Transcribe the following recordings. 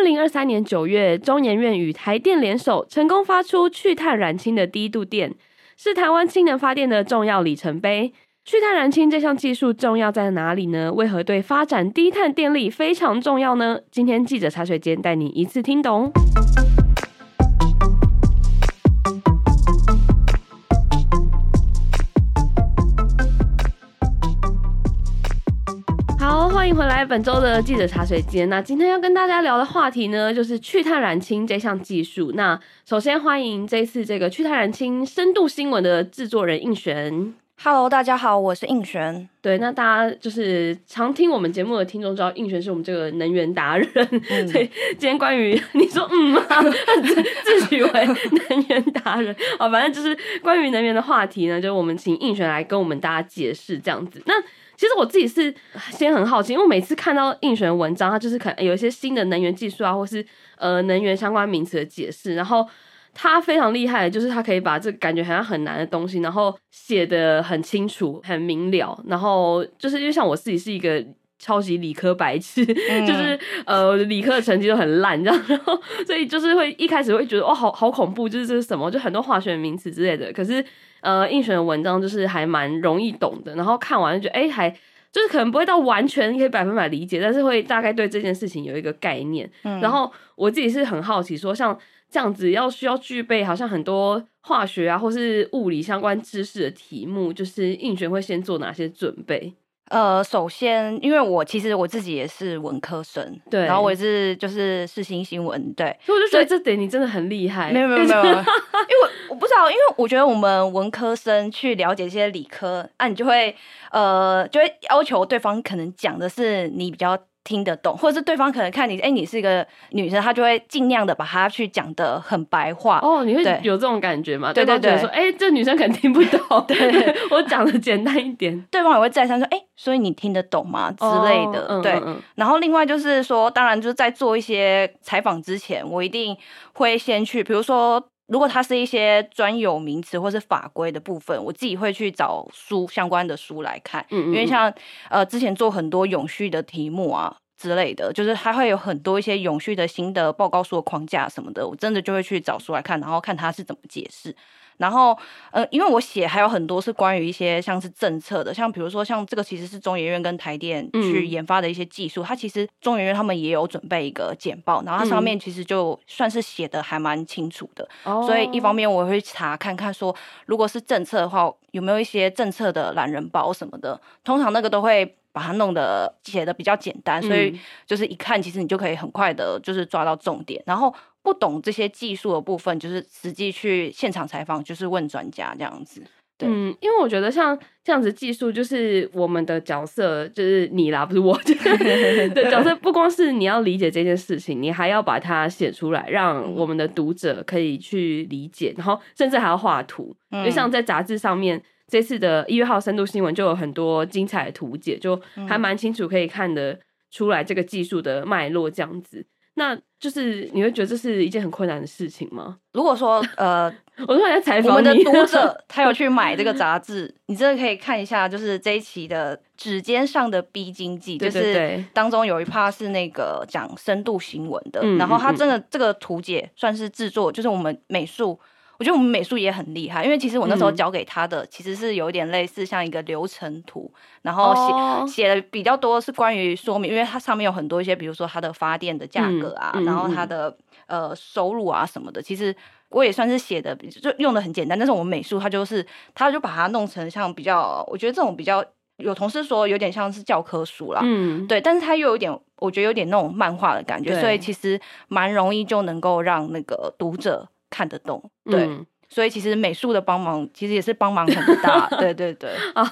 二零二三年九月，中研院与台电联手，成功发出去碳燃氢的第一度电，是台湾氢能发电的重要里程碑。去碳燃氢这项技术重要在哪里呢？为何对发展低碳电力非常重要呢？今天记者茶水间带你一次听懂。回来本周的记者茶水间。那今天要跟大家聊的话题呢，就是去碳燃氢这项技术。那首先欢迎这次这个去碳燃氢深度新闻的制作人应璇。Hello，大家好，我是应璇。对，那大家就是常听我们节目的听众知道，应璇是我们这个能源达人。嗯、所以今天关于你说嗯吗？自 自诩为能源达人啊，反正就是关于能源的话题呢，就我们请应璇来跟我们大家解释这样子。那其实我自己是先很好奇，因为我每次看到应选文章，它就是可能有一些新的能源技术啊，或是呃能源相关名词的解释，然后。他非常厉害的，就是他可以把这感觉好像很难的东西，然后写的很清楚、很明了。然后就是因为像我自己是一个超级理科白痴，嗯、就是呃理科的成绩都很烂，这样，然后所以就是会一开始会觉得哇，好好恐怖，就是这是什么？就很多化学名词之类的。可是呃，应选的文章就是还蛮容易懂的，然后看完就觉得哎、欸，还就是可能不会到完全可以百分百理解，但是会大概对这件事情有一个概念。嗯、然后我自己是很好奇，说像。这样子要需要具备好像很多化学啊或是物理相关知识的题目，就是应选会先做哪些准备？呃，首先，因为我其实我自己也是文科生，对，然后我也是就是世新新闻，对，所以我就觉得这点你真的很厉害。没有 没有没有，因为我不知道，因为我觉得我们文科生去了解一些理科，啊，你就会呃就会要求对方可能讲的是你比较。听得懂，或者是对方可能看你，哎、欸，你是一个女生，他就会尽量的把它去讲的很白话。哦，你会有这种感觉吗？对对对，说，哎、欸，这女生可能听不懂。对，我讲的简单一点，对方也会再三说，哎、欸，所以你听得懂吗？之类的。哦、对、嗯嗯嗯。然后另外就是说，当然就是在做一些采访之前，我一定会先去，比如说。如果它是一些专有名词或是法规的部分，我自己会去找书相关的书来看，嗯嗯，因为像呃之前做很多永续的题目啊之类的，就是还会有很多一些永续的新的报告书的框架什么的，我真的就会去找书来看，然后看它是怎么解释。然后，呃，因为我写还有很多是关于一些像是政策的，像比如说像这个其实是中研院跟台电去研发的一些技术，嗯、它其实中研院他们也有准备一个简报，然后它上面其实就算是写的还蛮清楚的，嗯、所以一方面我会查看看说，如果是政策的话，有没有一些政策的懒人包什么的，通常那个都会把它弄得写的比较简单，所以就是一看其实你就可以很快的就是抓到重点，然后。不懂这些技术的部分，就是实际去现场采访，就是问专家这样子。对，嗯，因为我觉得像这样子技术，就是我们的角色，就是你啦，不是我，就是对角色，不光是你要理解这件事情，你还要把它写出来，让我们的读者可以去理解，然后甚至还要画图。因为像在杂志上面，这次的一月号深度新闻就有很多精彩的图解，就还蛮清楚可以看得出来这个技术的脉络这样子。那就是你会觉得这是一件很困难的事情吗？如果说呃，我说在采访我们的读者，他有去买这个杂志，你真的可以看一下，就是这一期的指尖上的 B 经济，就是当中有一 part 是那个讲深度新闻的，然后他真的这个图解算是制作，就是我们美术。我觉得我们美术也很厉害，因为其实我那时候交给他的其实是有一点类似像一个流程图，然后写写的比较多是关于说明，因为它上面有很多一些，比如说它的发电的价格啊，然后它的呃收入啊什么的，其实我也算是写的就用的很简单，但是我们美术它就是它就把它弄成像比较，我觉得这种比较有同事说有点像是教科书啦，嗯，对，但是它又有点我觉得有点那种漫画的感觉，所以其实蛮容易就能够让那个读者。看得懂，对，嗯、所以其实美术的帮忙其实也是帮忙很大，对 对对。啊，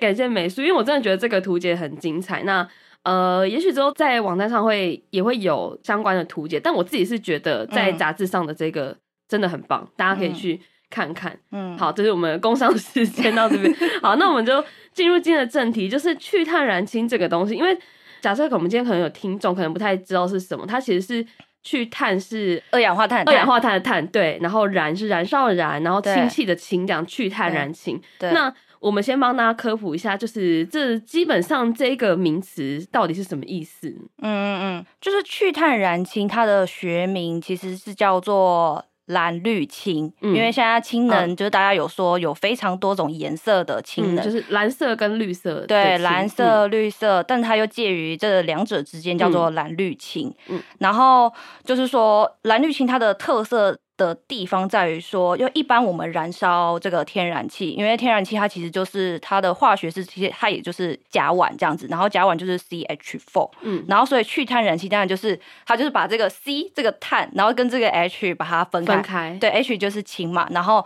感谢美术，因为我真的觉得这个图解很精彩。那呃，也许之后在网站上会也会有相关的图解，但我自己是觉得在杂志上的这个真的很棒，嗯、大家可以去看看。嗯，好，这是我们工商时间到这边。好，那我们就进入今天的正题，就是去碳燃氢这个东西。因为假设我们今天可能有听众可能不太知道是什么，它其实是。去碳是二氧化碳，二氧化碳的碳，对，然后燃是燃烧的燃，然后氢气的氢，这样去碳燃氢。那我们先帮大家科普一下，就是这基本上这个名词到底是什么意思？嗯嗯嗯，就是去碳燃氢，它的学名其实是叫做蓝绿青，嗯、因为现在氢能就是大家有说有非常多种颜色的氢能、嗯，就是蓝色跟绿色，对，蓝色、绿色，但它又介于这两者之间，叫做蓝绿青。嗯，然后就是说蓝绿青它的特色。的地方在于说，因为一般我们燃烧这个天然气，因为天然气它其实就是它的化学式，其实它也就是甲烷这样子，然后甲烷就是 C H four，嗯，然后所以去碳燃气当然就是它就是把这个 C 这个碳，然后跟这个 H 把它分开，分开，对，H 就是氢嘛，然后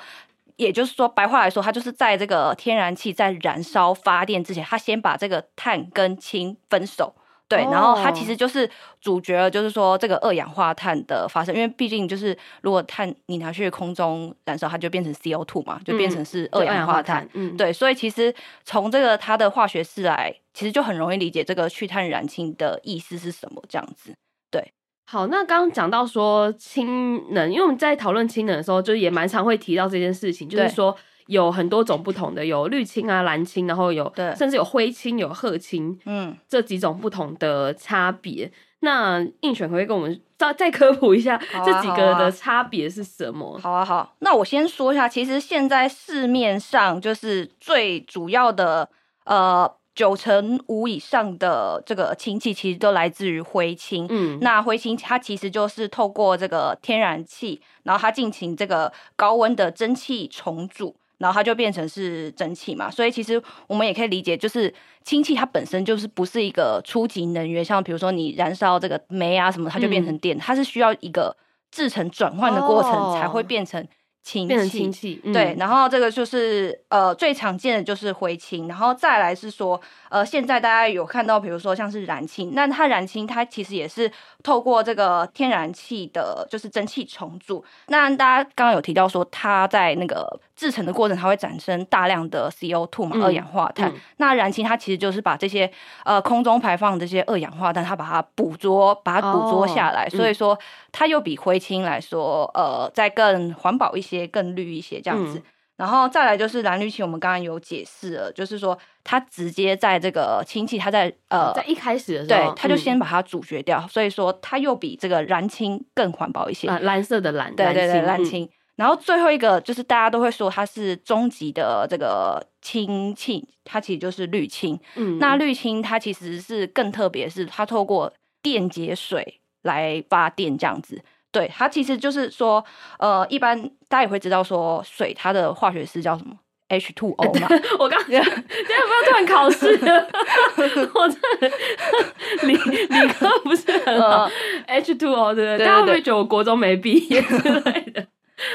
也就是说白话来说，它就是在这个天然气在燃烧发电之前，它先把这个碳跟氢分手。对，然后它其实就是主角，就是说这个二氧化碳的发生，因为毕竟就是如果碳你拿去空中燃烧，它就变成 CO2 嘛，就变成是二氧化碳。嗯，对，所以其实从这个它的化学式来，其实就很容易理解这个去碳燃氢的意思是什么这样子。对，好，那刚刚讲到说氢能，因为我们在讨论氢能的时候，就也蛮常会提到这件事情，就是说。有很多种不同的，有绿青啊、蓝青，然后有甚至有灰青、有褐青，嗯，这几种不同的差别。那应选可以跟我们再再科普一下这几个的差别是什么？好啊，好啊，那我先说一下，其实现在市面上就是最主要的，呃，九成五以上的这个氢气其实都来自于灰氢。嗯，那灰氢它其实就是透过这个天然气，然后它进行这个高温的蒸汽重组。然后它就变成是蒸汽嘛，所以其实我们也可以理解，就是氢气它本身就是不是一个初级能源，像比如说你燃烧这个煤啊什么，它就变成电，嗯、它是需要一个制成转换的过程才会变成氢气。对，然后这个就是呃最常见的就是灰氢，然后再来是说。呃，现在大家有看到，比如说像是燃氢，那它燃氢它其实也是透过这个天然气的，就是蒸汽重组。那大家刚刚有提到说，它在那个制成的过程，它会产生大量的 CO two 嘛，二氧化碳。那燃氢它其实就是把这些呃空中排放这些二氧化碳，它把它捕捉，把它捕捉下来。哦、所以说，它又比灰氢来说，呃，再更环保一些，更绿一些这样子。嗯然后再来就是蓝绿氢，我们刚刚有解释了，就是说它直接在这个氢气，它在呃在一开始的时候，对，它就先把它阻绝掉，嗯、所以说它又比这个燃氢更环保一些。啊、蓝色的蓝，对对对，蓝氢。嗯、然后最后一个就是大家都会说它是终极的这个氢气，它其实就是绿氢。嗯，那绿氢它其实是更特别，是它透过电解水来发电这样子。对，它其实就是说，呃，一般大家也会知道说，水它的化学式叫什么？H2O 嘛。我刚，现在不要突然考试了，我这理理科不是很好。H2O 对不对？大家会不会觉得我国中没毕业之类的？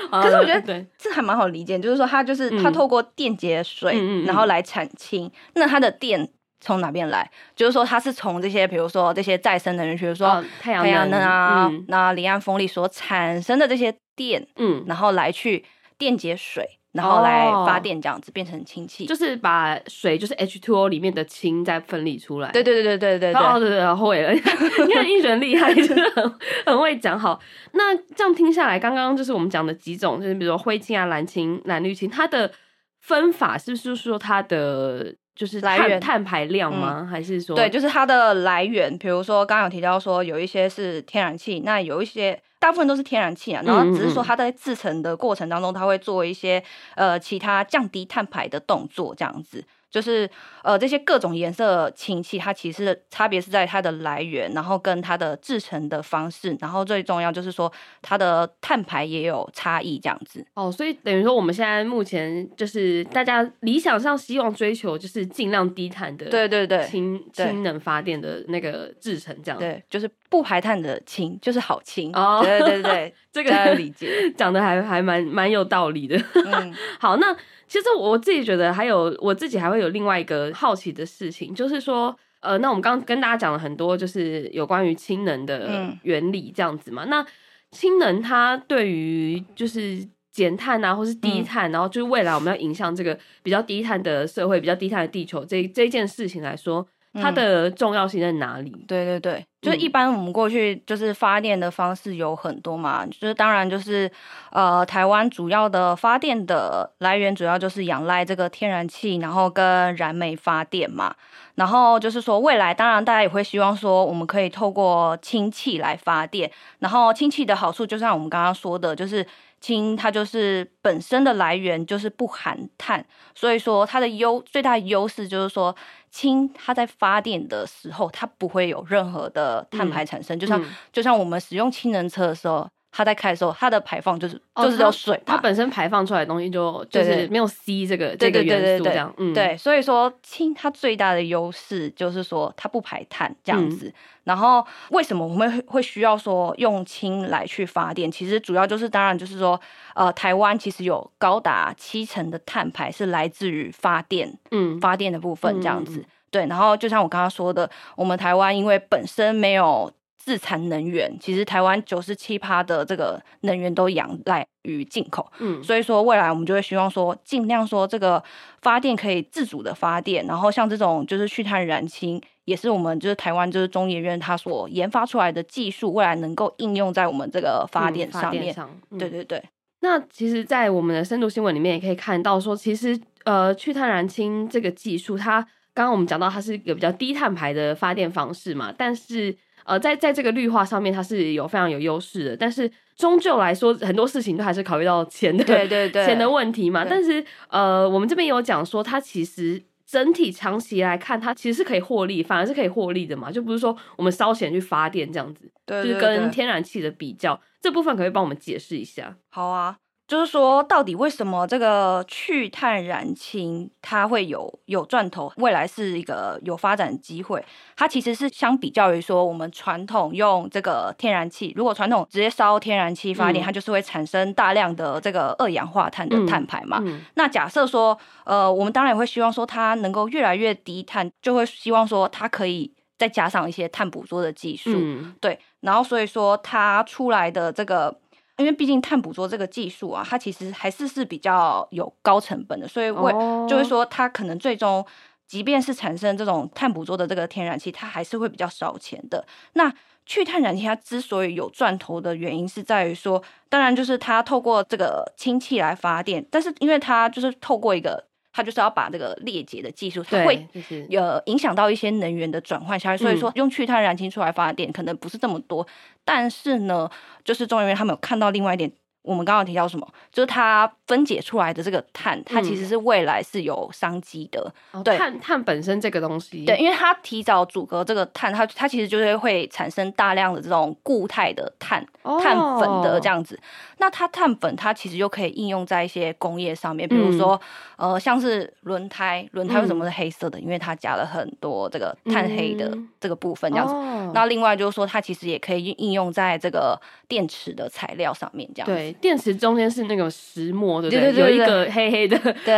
可是我觉得对，这还蛮好理解，就是说它就是它透过电解水，然后来产氢，那它的电。从哪边来？就是说，它是从这些，比如说这些再生能源，比如说太阳能啊，嗯、那离岸风力所产生的这些电，嗯，然后来去电解水，然后来发电，这样子、哦、变成氢气，就是把水就是 H2O 里面的氢再分离出来。对对对对对对对，哦对对会了，你看应选厉害，真的很很会讲。好，那这样听下来，刚刚就是我们讲的几种，就是比如说灰氢啊、蓝氢、蓝绿氢，它的分法是不是说它的？就是来源碳排量吗？嗯、还是说对，就是它的来源。比如说，刚刚有提到说有一些是天然气，那有一些大部分都是天然气啊。然后只是说它在制成的过程当中，它会做一些呃其他降低碳排的动作，这样子。就是呃这些各种颜色氢气，它其实差别是在它的来源，然后跟它的制成的方式，然后最重要就是说它的碳排也有差异这样子。哦，所以等于说我们现在目前就是大家理想上希望追求就是尽量低碳的，对对对，氢氢能发电的那个制成这样子。对，就是不排碳的氢就是好氢。哦，对对对，这个理解 讲的还还蛮蛮有道理的。嗯，好，那。其实我自己觉得，还有我自己还会有另外一个好奇的事情，就是说，呃，那我们刚刚跟大家讲了很多，就是有关于氢能的原理这样子嘛。嗯、那氢能它对于就是减碳啊，或是低碳，嗯、然后就是未来我们要迎向这个比较低碳的社会，比较低碳的地球这这件事情来说，它的重要性在哪里？对对对，就是一般我们过去就是发电的方式有很多嘛，就是当然就是呃台湾主要的发电的来源主要就是仰赖这个天然气，然后跟燃煤发电嘛。然后就是说未来当然大家也会希望说我们可以透过氢气来发电，然后氢气的好处就像我们刚刚说的，就是。氢它就是本身的来源就是不含碳，所以说它的优最大的优势就是说氢它在发电的时候它不会有任何的碳排产生，嗯、就像、嗯、就像我们使用氢能车的时候。它在开的时候，它的排放就是、哦、就是有水它，它本身排放出来的东西就就是没有 C 这个这个元素这样，嗯，对，所以说氢它最大的优势就是说它不排碳这样子。嗯、然后为什么我们会会需要说用氢来去发电？其实主要就是当然就是说，呃，台湾其实有高达七成的碳排是来自于发电，嗯，发电的部分这样子。嗯、对，然后就像我刚刚说的，我们台湾因为本身没有。自产能源，其实台湾九十七趴的这个能源都仰赖于进口，嗯，所以说未来我们就会希望说，尽量说这个发电可以自主的发电，然后像这种就是去碳燃氢，也是我们就是台湾就是中研院它所研发出来的技术，未来能够应用在我们这个发电上面。嗯，上，嗯，对对对。那其实，在我们的深度新闻里面也可以看到说，其实呃，去碳燃氢这个技术，它刚刚我们讲到它是一个比较低碳排的发电方式嘛，但是。呃，在在这个绿化上面，它是有非常有优势的，但是终究来说，很多事情都还是考虑到钱的，对对对，钱的问题嘛。但是呃，我们这边有讲说，它其实整体长期来看，它其实是可以获利，反而是可以获利的嘛，就不是说我们烧钱去发电这样子，对，对，对，就是跟天然气的比较，这部分可以帮我们解释一下？好啊。就是说，到底为什么这个去碳燃氢它会有有赚头？未来是一个有发展机会。它其实是相比较于说，我们传统用这个天然气，如果传统直接烧天然气发电，嗯、它就是会产生大量的这个二氧化碳的碳排嘛。嗯嗯、那假设说，呃，我们当然也会希望说它能够越来越低碳，就会希望说它可以再加上一些碳捕捉的技术，嗯、对。然后所以说它出来的这个。因为毕竟碳捕捉这个技术啊，它其实还是是比较有高成本的，所以会就会说它可能最终，即便是产生这种碳捕捉的这个天然气，它还是会比较烧钱的。那去碳燃气它之所以有赚头的原因，是在于说，当然就是它透过这个氢气来发电，但是因为它就是透过一个。它就是要把这个裂解的技术，它会呃影响到一些能源的转换下来，所以说用去碳燃氢出来发电可能不是这么多，但是呢，就是中研院他们有看到另外一点。我们刚刚提到什么？就是它分解出来的这个碳，它其实是未来是有商机的。嗯、对，碳碳本身这个东西，对，因为它提早阻隔这个碳，它它其实就是会产生大量的这种固态的碳、哦、碳粉的这样子。那它碳粉，它其实就可以应用在一些工业上面，比如说、嗯、呃，像是轮胎，轮胎为什么是黑色的？嗯、因为它加了很多这个碳黑的这个部分这样子。嗯、那另外就是说，它其实也可以应用在这个电池的材料上面这样子。对。电池中间是那个石墨，对不对？对对对对，有一个黑黑的，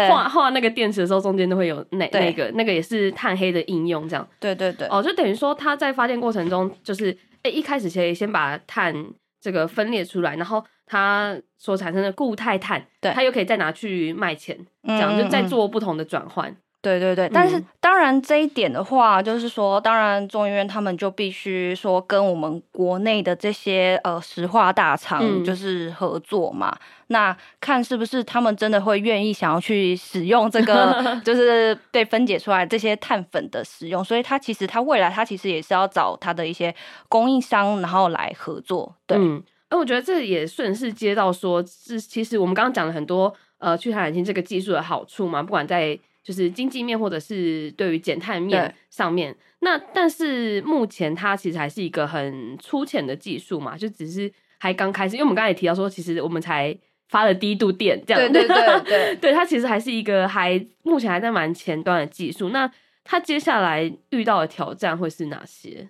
画画那个电池的时候，中间都会有那那个那个也是碳黑的应用，这样。对对对。哦，就等于说它在发电过程中，就是哎一开始先先把碳这个分裂出来，然后它所产生的固态碳，对，它又可以再拿去卖钱，这样就再做不同的转换。对对对，但是当然这一点的话，就是说，当然中研院他们就必须说跟我们国内的这些呃石化大厂就是合作嘛，嗯、那看是不是他们真的会愿意想要去使用这个，就是被分解出来这些碳粉的使用，所以它其实它未来它其实也是要找它的一些供应商，然后来合作。对，嗯，而我觉得这也顺势接到说，是其实我们刚刚讲了很多呃去碳燃氢这个技术的好处嘛，不管在就是经济面，或者是对于减碳面上面，那但是目前它其实还是一个很粗浅的技术嘛，就只是还刚开始。因为我们刚才也提到说，其实我们才发了第一度电，这样对对对对，对 它其实还是一个还目前还在蛮前端的技术。那它接下来遇到的挑战会是哪些？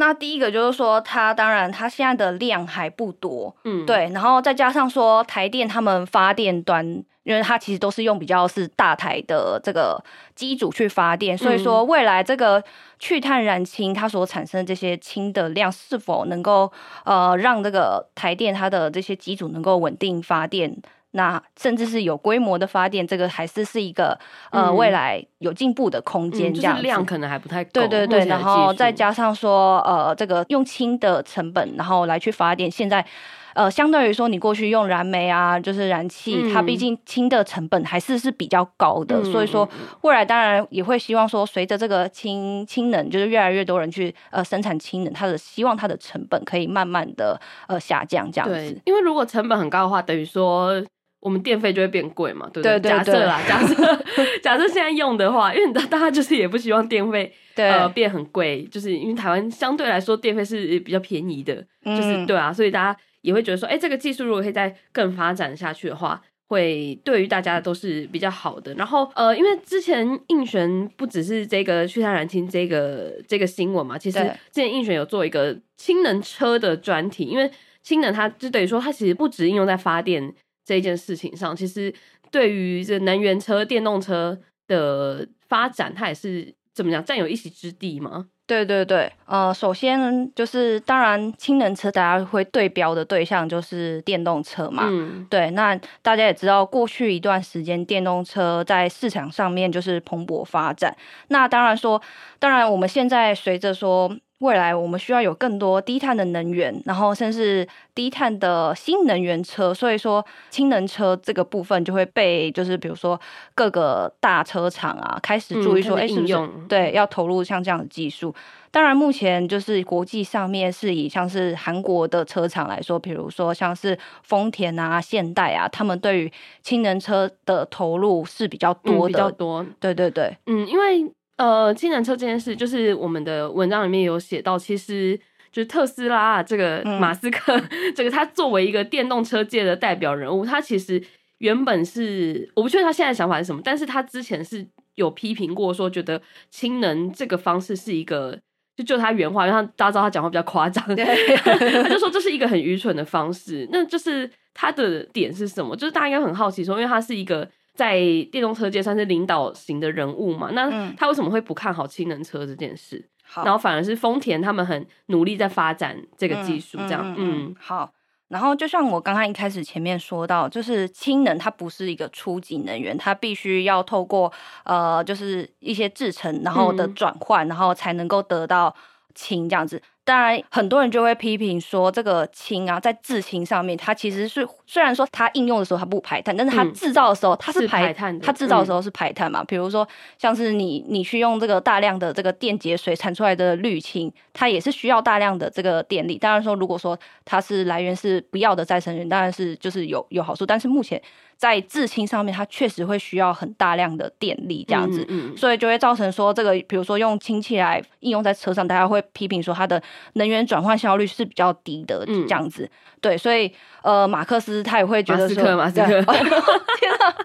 那第一个就是说，它当然它现在的量还不多，嗯，对，然后再加上说台电他们发电端。因为它其实都是用比较是大台的这个机组去发电，所以说未来这个去碳燃氢它所产生这些氢的量是否能够呃让这个台电它的这些机组能够稳定发电，那甚至是有规模的发电，这个还是是一个呃未来有进步的空间，这样、嗯就是、量可能还不太够。对对对，然后再加上说，呃，这个用氢的成本，然后来去发电，现在。呃，相对于说，你过去用燃煤啊，就是燃气，嗯、它毕竟氢的成本还是是比较高的，嗯、所以说未来当然也会希望说，随着这个氢氢能，就是越来越多人去呃生产氢能，它的希望它的成本可以慢慢的呃下降这样子。因为如果成本很高的话，等于说我们电费就会变贵嘛，对不对？对对对，假设啦，假设 假设现在用的话，因为大家就是也不希望电费呃变很贵，就是因为台湾相对来说电费是比较便宜的，就是、嗯、对啊，所以大家。也会觉得说，哎，这个技术如果可以再更发展下去的话，会对于大家都是比较好的。然后，呃，因为之前应选不只是这个去碳燃氢这个这个新闻嘛，其实之前应选有做一个氢能车的专题，因为氢能它就等于说它其实不止应用在发电这件事情上，其实对于这能源车、电动车的发展，它也是怎么讲占有一席之地吗。对对对，呃，首先就是当然，氢能车大家会对标的对象就是电动车嘛。嗯，对，那大家也知道，过去一段时间电动车在市场上面就是蓬勃发展。那当然说，当然我们现在随着说。未来我们需要有更多低碳的能源，然后甚至低碳的新能源车，所以说氢能车这个部分就会被就是比如说各个大车厂啊开始注意说，哎、嗯，是不是对要投入像这样的技术？当然，目前就是国际上面是以像是韩国的车厂来说，比如说像是丰田啊、现代啊，他们对于氢能车的投入是比较多的，嗯、比较多。对对对，嗯，因为。呃，氢能车这件事，就是我们的文章里面有写到，其实就是特斯拉这个马斯克，嗯、这个他作为一个电动车界的代表人物，他其实原本是我不确定他现在想法是什么，但是他之前是有批评过，说觉得氢能这个方式是一个，就就他原话，因为他大家知道他讲话比较夸张，对 他就说这是一个很愚蠢的方式。那就是他的点是什么？就是大家应该很好奇说，因为他是一个。在电动车界算是领导型的人物嘛？那他为什么会不看好氢能车这件事？好，然后反而是丰田他们很努力在发展这个技术，这样。嗯，嗯，好。然后就像我刚刚一开始前面说到，就是氢能它不是一个初级能源，它必须要透过呃，就是一些制成，然后的转换，然后才能够得到氢这样子。当然，很多人就会批评说，这个氢啊，在制氢上面，它其实是虽然说它应用的时候它不排碳，但是它制造的时候它是排碳，它制造的时候是排碳嘛。比如说，像是你你去用这个大量的这个电解水产出来的氯氢，它也是需要大量的这个电力。当然说，如果说它是来源是不要的再生能源，当然是就是有有好处。但是目前在制氢上面，它确实会需要很大量的电力这样子，嗯嗯，所以就会造成说这个，比如说用氢气来应用在车上，大家会批评说它的能源转换效率是比较低的这样子。嗯、对，所以呃，马克思他也会觉得说，马斯克，马斯克，天啊，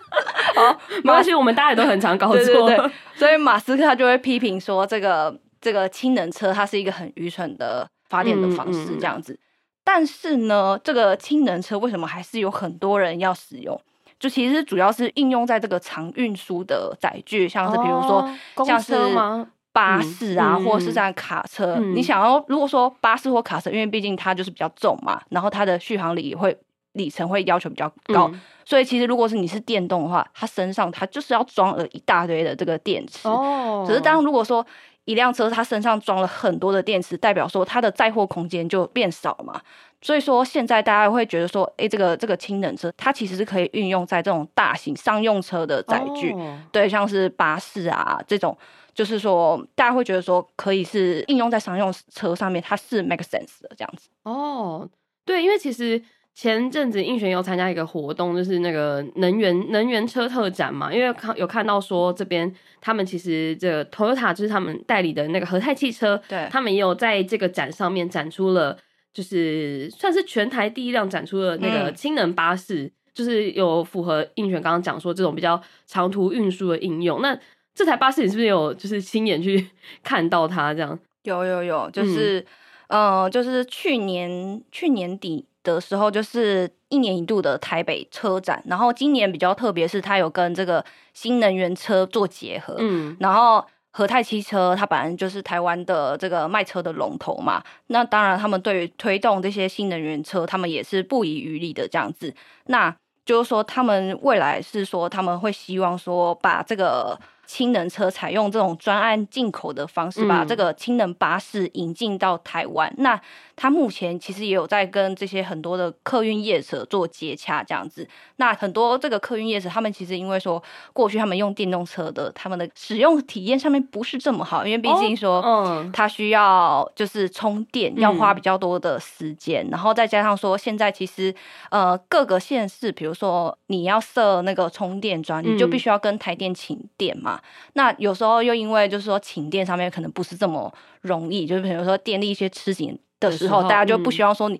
好，没关系，我们大家也都很常搞错，对对对，所以马斯克他就会批评说，这个这个氢能车它是一个很愚蠢的发电的方式这样子。但是呢，这个氢能车为什么还是有很多人要使用？就其实主要是应用在这个长运输的载具，像是比如说像是巴士啊，或者是像卡车。你想要如果说巴士或卡车，因为毕竟它就是比较重嘛，然后它的续航里会里程会要求比较高，所以其实如果是你是电动的话，它身上它就是要装了一大堆的这个电池。哦，只是当如果说一辆车它身上装了很多的电池，代表说它的载货空间就变少嘛。所以说，现在大家会觉得说，哎、欸，这个这个氢能车，它其实是可以运用在这种大型商用车的载具，哦、对，像是巴士啊这种，就是说大家会觉得说，可以是应用在商用车上面，它是 make sense 的这样子。哦，对，因为其实前阵子应选有参加一个活动，就是那个能源能源车特展嘛，因为看有看到说这边他们其实这个 Toyota 就是他们代理的那个和泰汽车，对，他们也有在这个展上面展出了。就是算是全台第一辆展出的那个氢能巴士，嗯、就是有符合应选刚刚讲说这种比较长途运输的应用。那这台巴士你是不是有就是亲眼去看到它这样？有有有，就是、嗯、呃，就是去年去年底的时候，就是一年一度的台北车展，然后今年比较特别是它有跟这个新能源车做结合，嗯，然后。和泰汽车，它本来就是台湾的这个卖车的龙头嘛。那当然，他们对于推动这些新能源车，他们也是不遗余力的这样子。那就是说，他们未来是说他们会希望说，把这个氢能车采用这种专案进口的方式，把这个氢能巴士引进到台湾。嗯、那他目前其实也有在跟这些很多的客运业者做接洽，这样子。那很多这个客运业者，他们其实因为说过去他们用电动车的，他们的使用体验上面不是这么好，因为毕竟说，嗯，他需要就是充电，要花比较多的时间，嗯、然后再加上说现在其实呃各个县市，比如说你要设那个充电桩，你就必须要跟台电请电嘛。嗯、那有时候又因为就是说请电上面可能不是这么容易，就是比如说电力一些吃紧。的时候，大家就不希望说你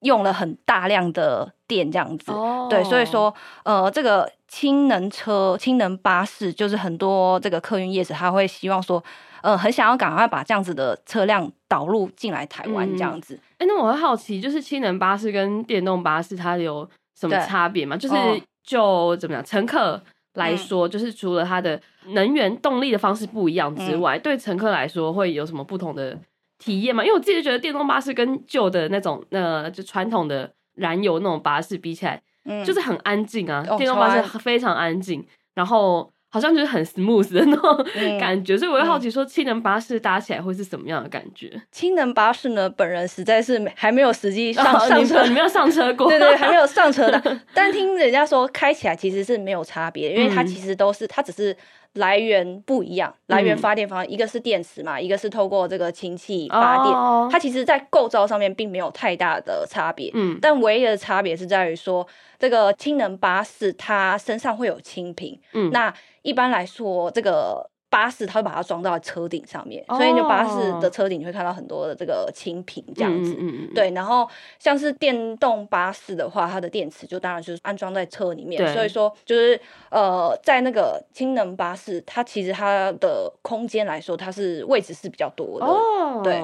用了很大量的电这样子，嗯、对，所以说，呃，这个氢能车、氢能巴士，就是很多这个客运业者他会希望说，呃，很想要赶快把这样子的车辆导入进来台湾这样子。哎、嗯欸，那我会好奇，就是氢能巴士跟电动巴士它有什么差别吗？就是就怎么样，乘客来说，嗯、就是除了它的能源动力的方式不一样之外，嗯、对乘客来说会有什么不同的？体验嘛，因为我自己觉得电动巴士跟旧的那种，呃，就传统的燃油那种巴士比起来，嗯，就是很安静啊。电动巴士非常安静，然后好像就是很 smooth 的那种感觉，所以我会好奇说，氢能巴士搭起来会是什么样的感觉？氢能巴士呢，本人实在是还没有实际上 上车，你没有上车过，对对，还没有上车的。但听人家说，开起来其实是没有差别，因为它其实都是，它只是。来源不一样，来源发电方，嗯、一个是电池嘛，一个是透过这个氢气发电，哦、它其实在构造上面并没有太大的差别，嗯，但唯一的差别是在于说，这个氢能巴士它身上会有氢瓶，嗯，那一般来说这个。巴士，它会把它装到车顶上面，所以就巴士的车顶你会看到很多的这个清瓶这样子。嗯、对，然后像是电动巴士的话，它的电池就当然就是安装在车里面，所以说就是呃，在那个氢能巴士，它其实它的空间来说，它是位置是比较多的。哦，对，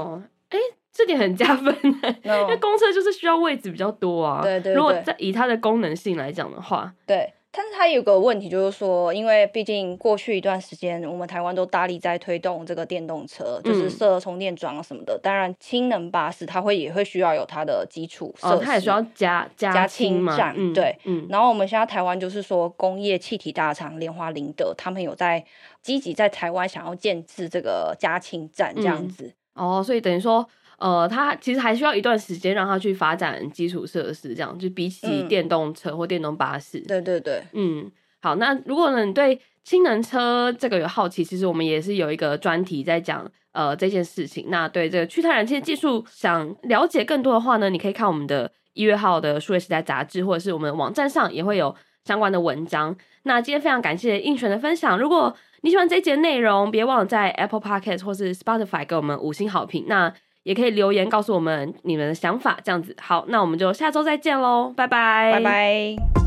哎，这点很加分哎，因为公车就是需要位置比较多啊。对，对对。如果在以它的功能性来讲的话，对。但是它有个问题，就是说，因为毕竟过去一段时间，我们台湾都大力在推动这个电动车，嗯、就是设充电桩什么的。当然，氢能巴士它会也会需要有它的基础设施，哦，它也需要加加氢站，嗯、对，嗯。然后我们现在台湾就是说，工业气体大厂莲花林德他们有在积极在台湾想要建制这个加氢站这样子，嗯。哦，所以等于说。呃，它其实还需要一段时间让它去发展基础设施，这样就比起电动车或电动巴士。嗯、对对对，嗯，好，那如果呢你对氢能车这个有好奇，其实我们也是有一个专题在讲呃这件事情。那对这个去碳燃气技术想了解更多的话呢，你可以看我们的一月号的数位时代杂志，或者是我们网站上也会有相关的文章。那今天非常感谢映璇的分享。如果你喜欢这一节内容，别忘了在 Apple Podcast 或是 Spotify 给我们五星好评。那也可以留言告诉我们你们的想法，这样子。好，那我们就下周再见喽，拜拜，拜拜。